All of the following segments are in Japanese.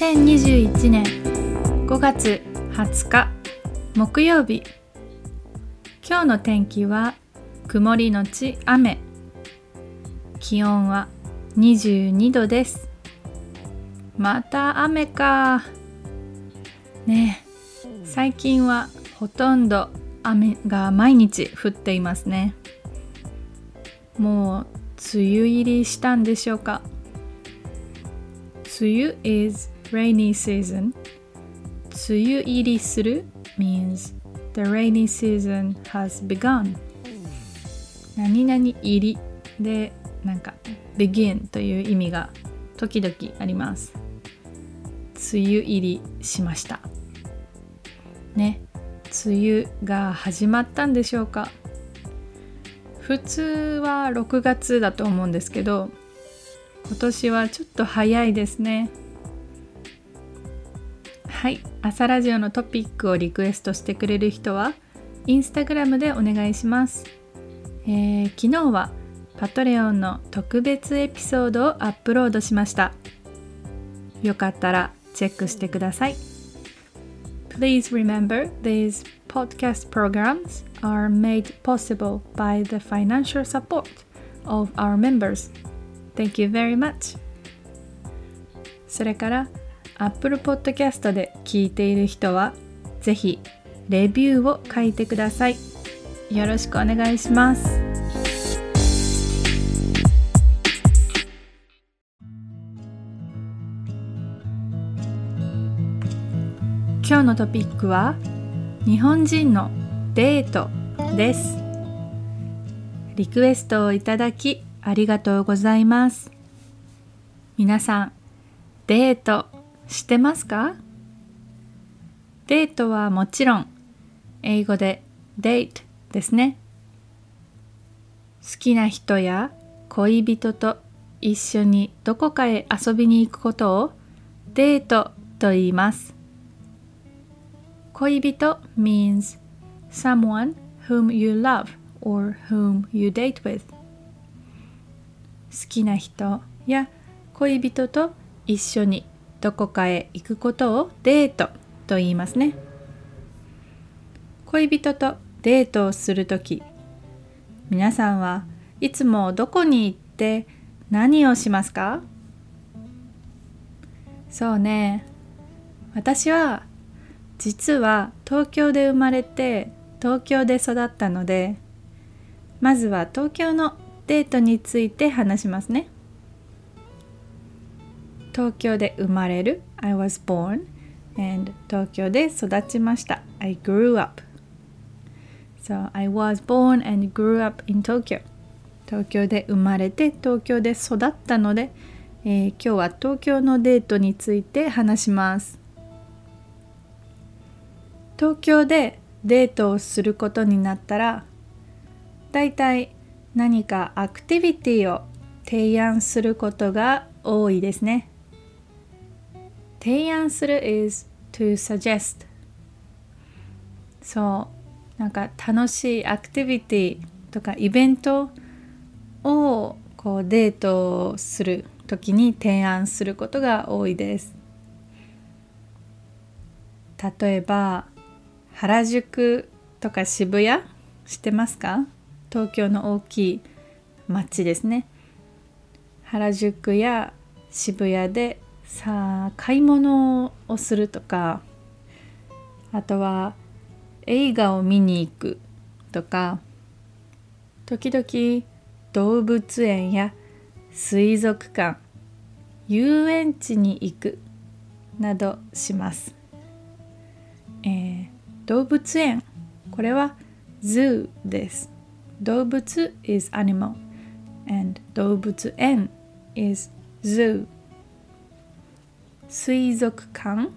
2021年5月20日木曜日。今日の天気は曇りのち雨。気温は22度です。また雨か。ね最近はほとんど雨が毎日降っていますね。もう梅雨入りしたんでしょうか。梅雨 is rainy season. 梅雨入りする means the rainy season has begun. 何々入りでなんか begin という意味が時々あります。梅雨入りしました。ね。梅雨が始まったんでしょうか。普通は6月だと思うんですけど今年はちょっと早いですね。はい朝ラジオのトピックをリクエストしてくれる人はインスタグラムでお願いします、えー、昨日はパトレオンの特別エピソードをアップロードしましたよかったらチェックしてください Please remember these podcast programs are made possible by the financial support of our members Thank you very much それから Apple Podcast で聞いている人はぜひレビューを書いてください。よろしくお願いします。今日のトピックは日本人のデートです。リクエストをいただきありがとうございます。皆さん、デートしてますか？デートはもちろん、英語で date ですね。好きな人や恋人と一緒にどこかへ遊びに行くことをデートと言います。恋人 means someone whom you love or whom you date with. 好きな人や恋人と一緒にどこかへ行くことをデートと言いますね。恋人とデートをするとき皆さんはいつもどこに行って何をしますか？そうね。私は実は東京で生まれて東京で育ったのでまずは東京のデートについて話しますね。東京で生まれる I was born and 東京で育ちました。I grew up. So I was born and grew up in Tokyo. 東京で生まれて東京で育ったので、えー、今日は東京のデートについて話します。東京でデートをすることになったらだいたい何かアクティビティを提案することが多いですね。提案する is to suggest. そうなんか楽しいアクティビティとかイベントをこうデートする時に提案することが多いです。例えば原宿とか渋谷知ってますか？東京の大きい街ですね。原宿や渋谷でさあ買い物をするとかあとは映画を見に行くとか時々動物園や水族館遊園地に行くなどします、えー、動物園これは zoo です。動物 is animal and 動物園 is zoo 水族館。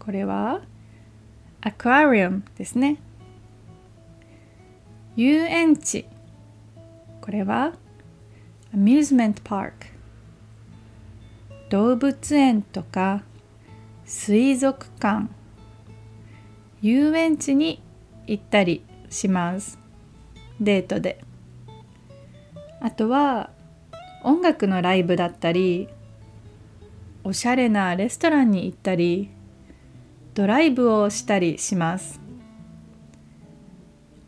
これはアクアリウムですね。遊園地。これはアミューズメントパーク動物園とか水族館。遊園地に行ったりします。デートで。あとは音楽のライブだったりおしゃれなレストランに行ったりドライブをしたりします。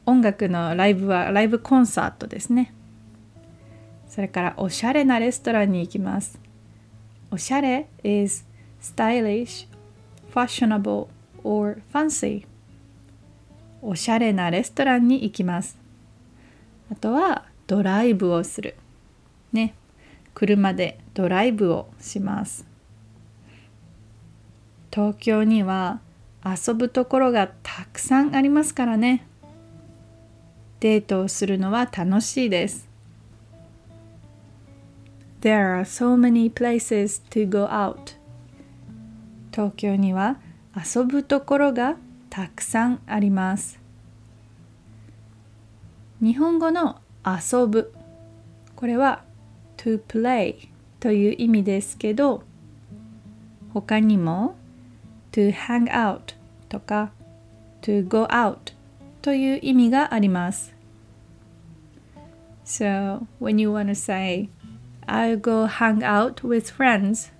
音楽のライブはライブコンサートですね。それからおしゃれなレストランに行きます。おしゃれ is stylish, fashionable or fancy. おしゃれなレストランに行きます。あとはドライブをする。ね。車でドライブをします。東京には遊ぶところがたくさんありますからね。デートをするのは楽しいです。There are so many places to go out. 東京には遊ぶところがたくさんあります。日本語の遊ぶ。これは to play という意味ですけど他にも to hang out とか to go out という意味があります So when you want to say I'll go hang out with friends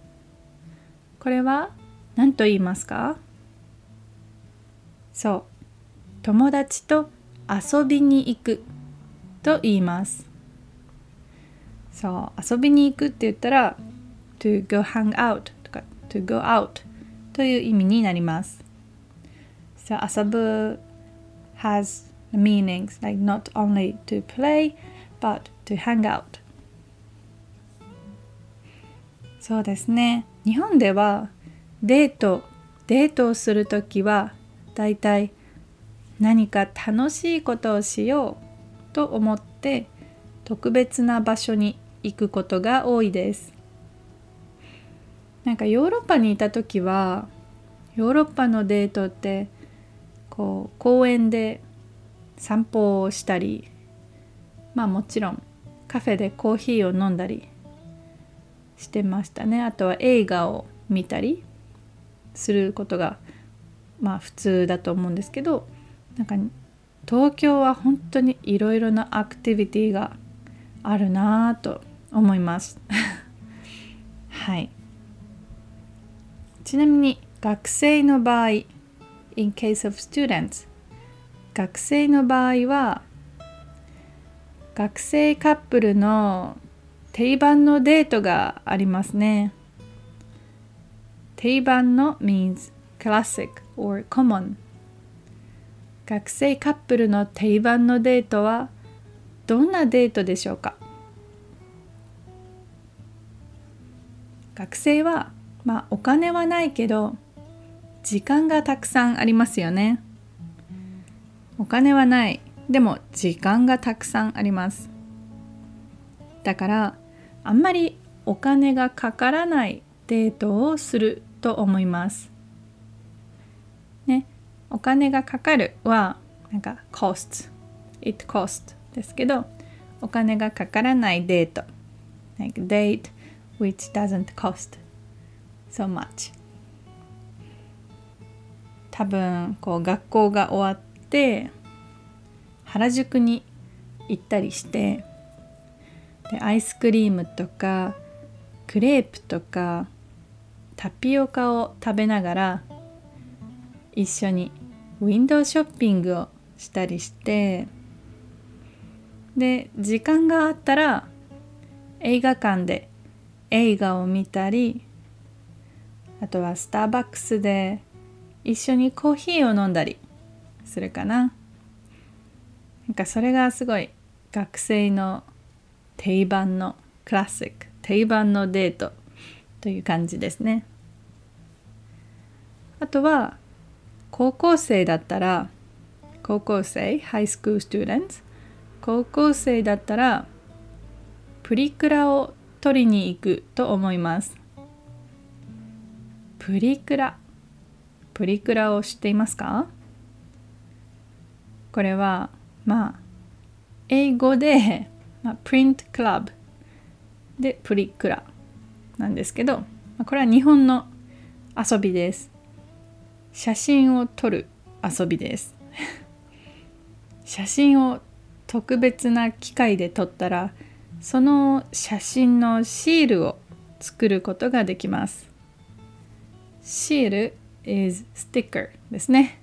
これは何と言いますかそう友達と遊びに行くと言いますそう遊びに行くって言ったら to go hang out とか to go out という意味になります。So 遊ぶ has meanings like not only to play but to hang out. そうですね。日本ではデートデートをするときはだいたい何か楽しいことをしようと思って特別な場所に行くことが多いです。なんかヨーロッパにいた時はヨーロッパのデートってこう公園で散歩をしたりまあもちろんカフェでコーヒーを飲んだりしてましたね。あとは映画を見たりすることがまあ普通だと思うんですけどなんか東京は本当にいろいろなアクティビティがあるなぁと思います。はい。ちなみに学生の場合 in case of students 学生の場合は学生カップルの定番のデートがありますね。定番の means classic or common 学生カップルの定番のデートはどんなデートでしょうか？学生はまあお金はないけど時間がたくさんありますよね。お金はない。でも時間がたくさんあります。だからあんまりお金がかからないデートをすると思います。ねお金がかかるはなんか cost it cost ですけどお金がかからないデート。Like date which doesn't cost so much. 多分こう学校が終わって原宿に行ったりしてでアイスクリームとかクレープとかタピオカを食べながら一緒にウィンドウショッピングをしたりしてで時間があったら映画館で映画を見たりあとはスターバックスで一緒にコーヒーを飲んだりするかな。なんかそれがすごい学生の定番のクラシック定番のデートという感じですね。あとは高校生だったら高校生ハイスクールスチューデンツ高校生だったらプリクラを取りに行くと思います。プリクラ。プリクラを知っていますか？これはまあ英語で、まあ、プリントクラブでプリクラなんですけど、まあ、これは日本の遊びです。写真を撮る遊びです。写真を特別な機械で撮ったらその写真のシールを作ることができます。シール is sticker ですね。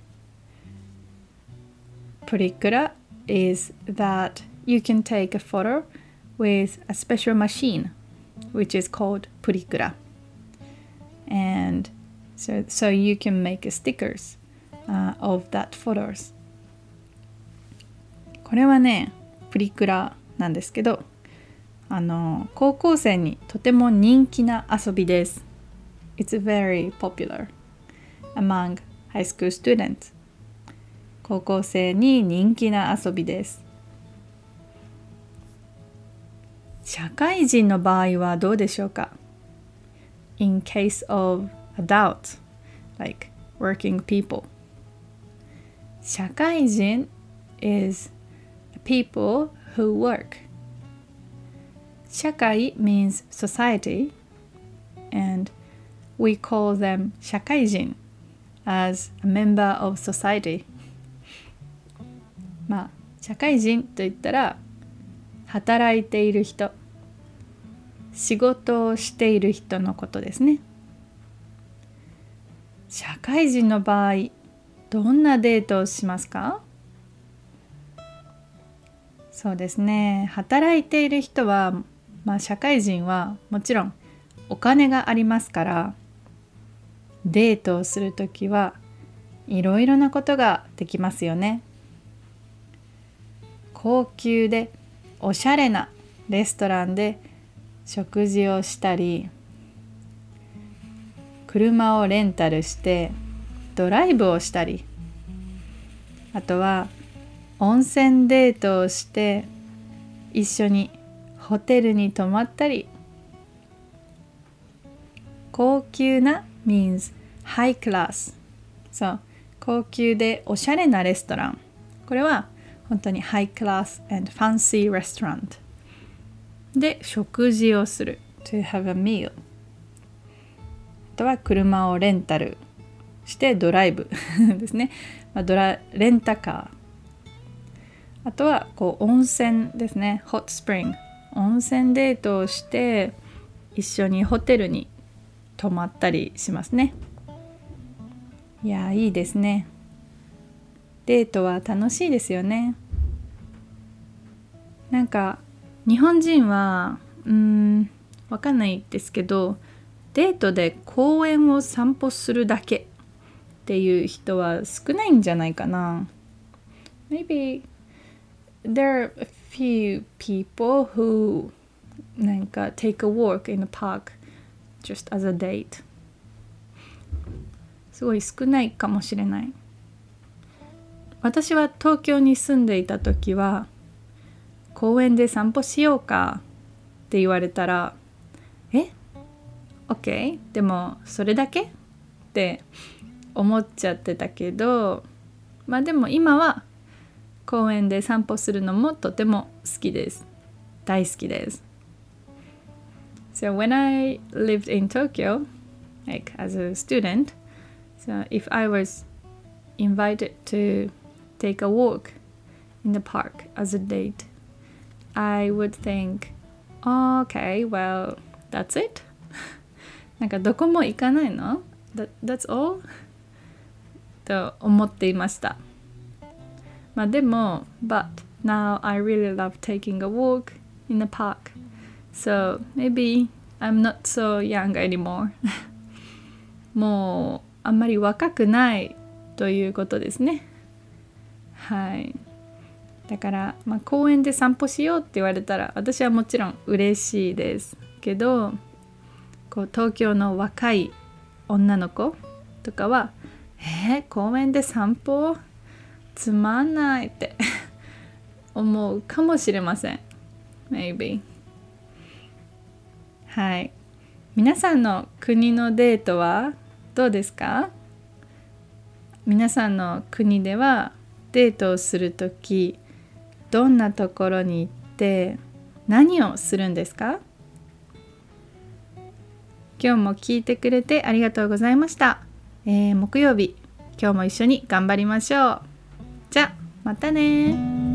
プリクラ is that you can take a photo with a special machine which is called purikura. And so, so you can make stickers uh, of that photos. これはね、プリクラなんですけど、あの高校生にとても人気な遊びです。It's very popular among high school students. 高校生に人気な遊びです。社会人の場合はどうでしょうか ?In case of adults, like working people. 社会人 is people who work. 社会 means society and we call them 社会人 as a member of society. まあ社会人と言ったら働いている人仕事をしている人のことですね。社会人の場合どんなデートをしますか？そうですね。働いている人は、まあ、社会人はもちろんお金がありますからデートをする時はいろいろなことができますよね。高級でおしゃれなレストランで食事をしたり車をレンタルしてドライブをしたりあとは温泉デートをして一緒にホテルに泊まったり。高級な means high class. そう。高級でおしゃれなレストラン。これは本当に high class and fancy restaurant で食事をする。to have a meal あとは車をレンタルしてドライブ。ですね、まあ、ドラレンタカー。あとはこう温泉ですね。hot spring 温泉デートをして一緒にホテルに泊まったりしますね。いやいいですね。デートは楽しいですよね。なんか日本人はうんわかんないですけどデートで公園を散歩するだけっていう人は少ないんじゃないかな。Maybe there are a few people who なんか take a walk in a park just as a date すごい少ないかもしれない私は東京に住んでいた時は公園で散歩しようかって言われたらえ ?OK でもそれだけ？って思っちゃってたけどまあでも今は公園で散歩するのもとても好きです。大好きです。So when I lived in Tokyo, like as a student, so if I was invited to take a walk in the park as a date, I would think, okay, well, that's it. なんかどこも行かないの that, ?That's all? と思っていました。まあでも but now I really love taking a walk in the park So maybe I'm not so young anymore. もうあんまり若くないということですね。はい。だから、まあ、公園で散歩しようって言われたら私はもちろん嬉しいですけどこう東京の若い女の子とかは「えー、公園で散歩？つまんないって 思うかもしれません。Maybe はい。皆さんの国のデートはどうですか？皆さんの国ではデートをする時どんなところに行って何をするんですか？今日も聞いてくれてありがとうございました、えー、木曜日今日も一緒に頑張りましょう。じゃまたね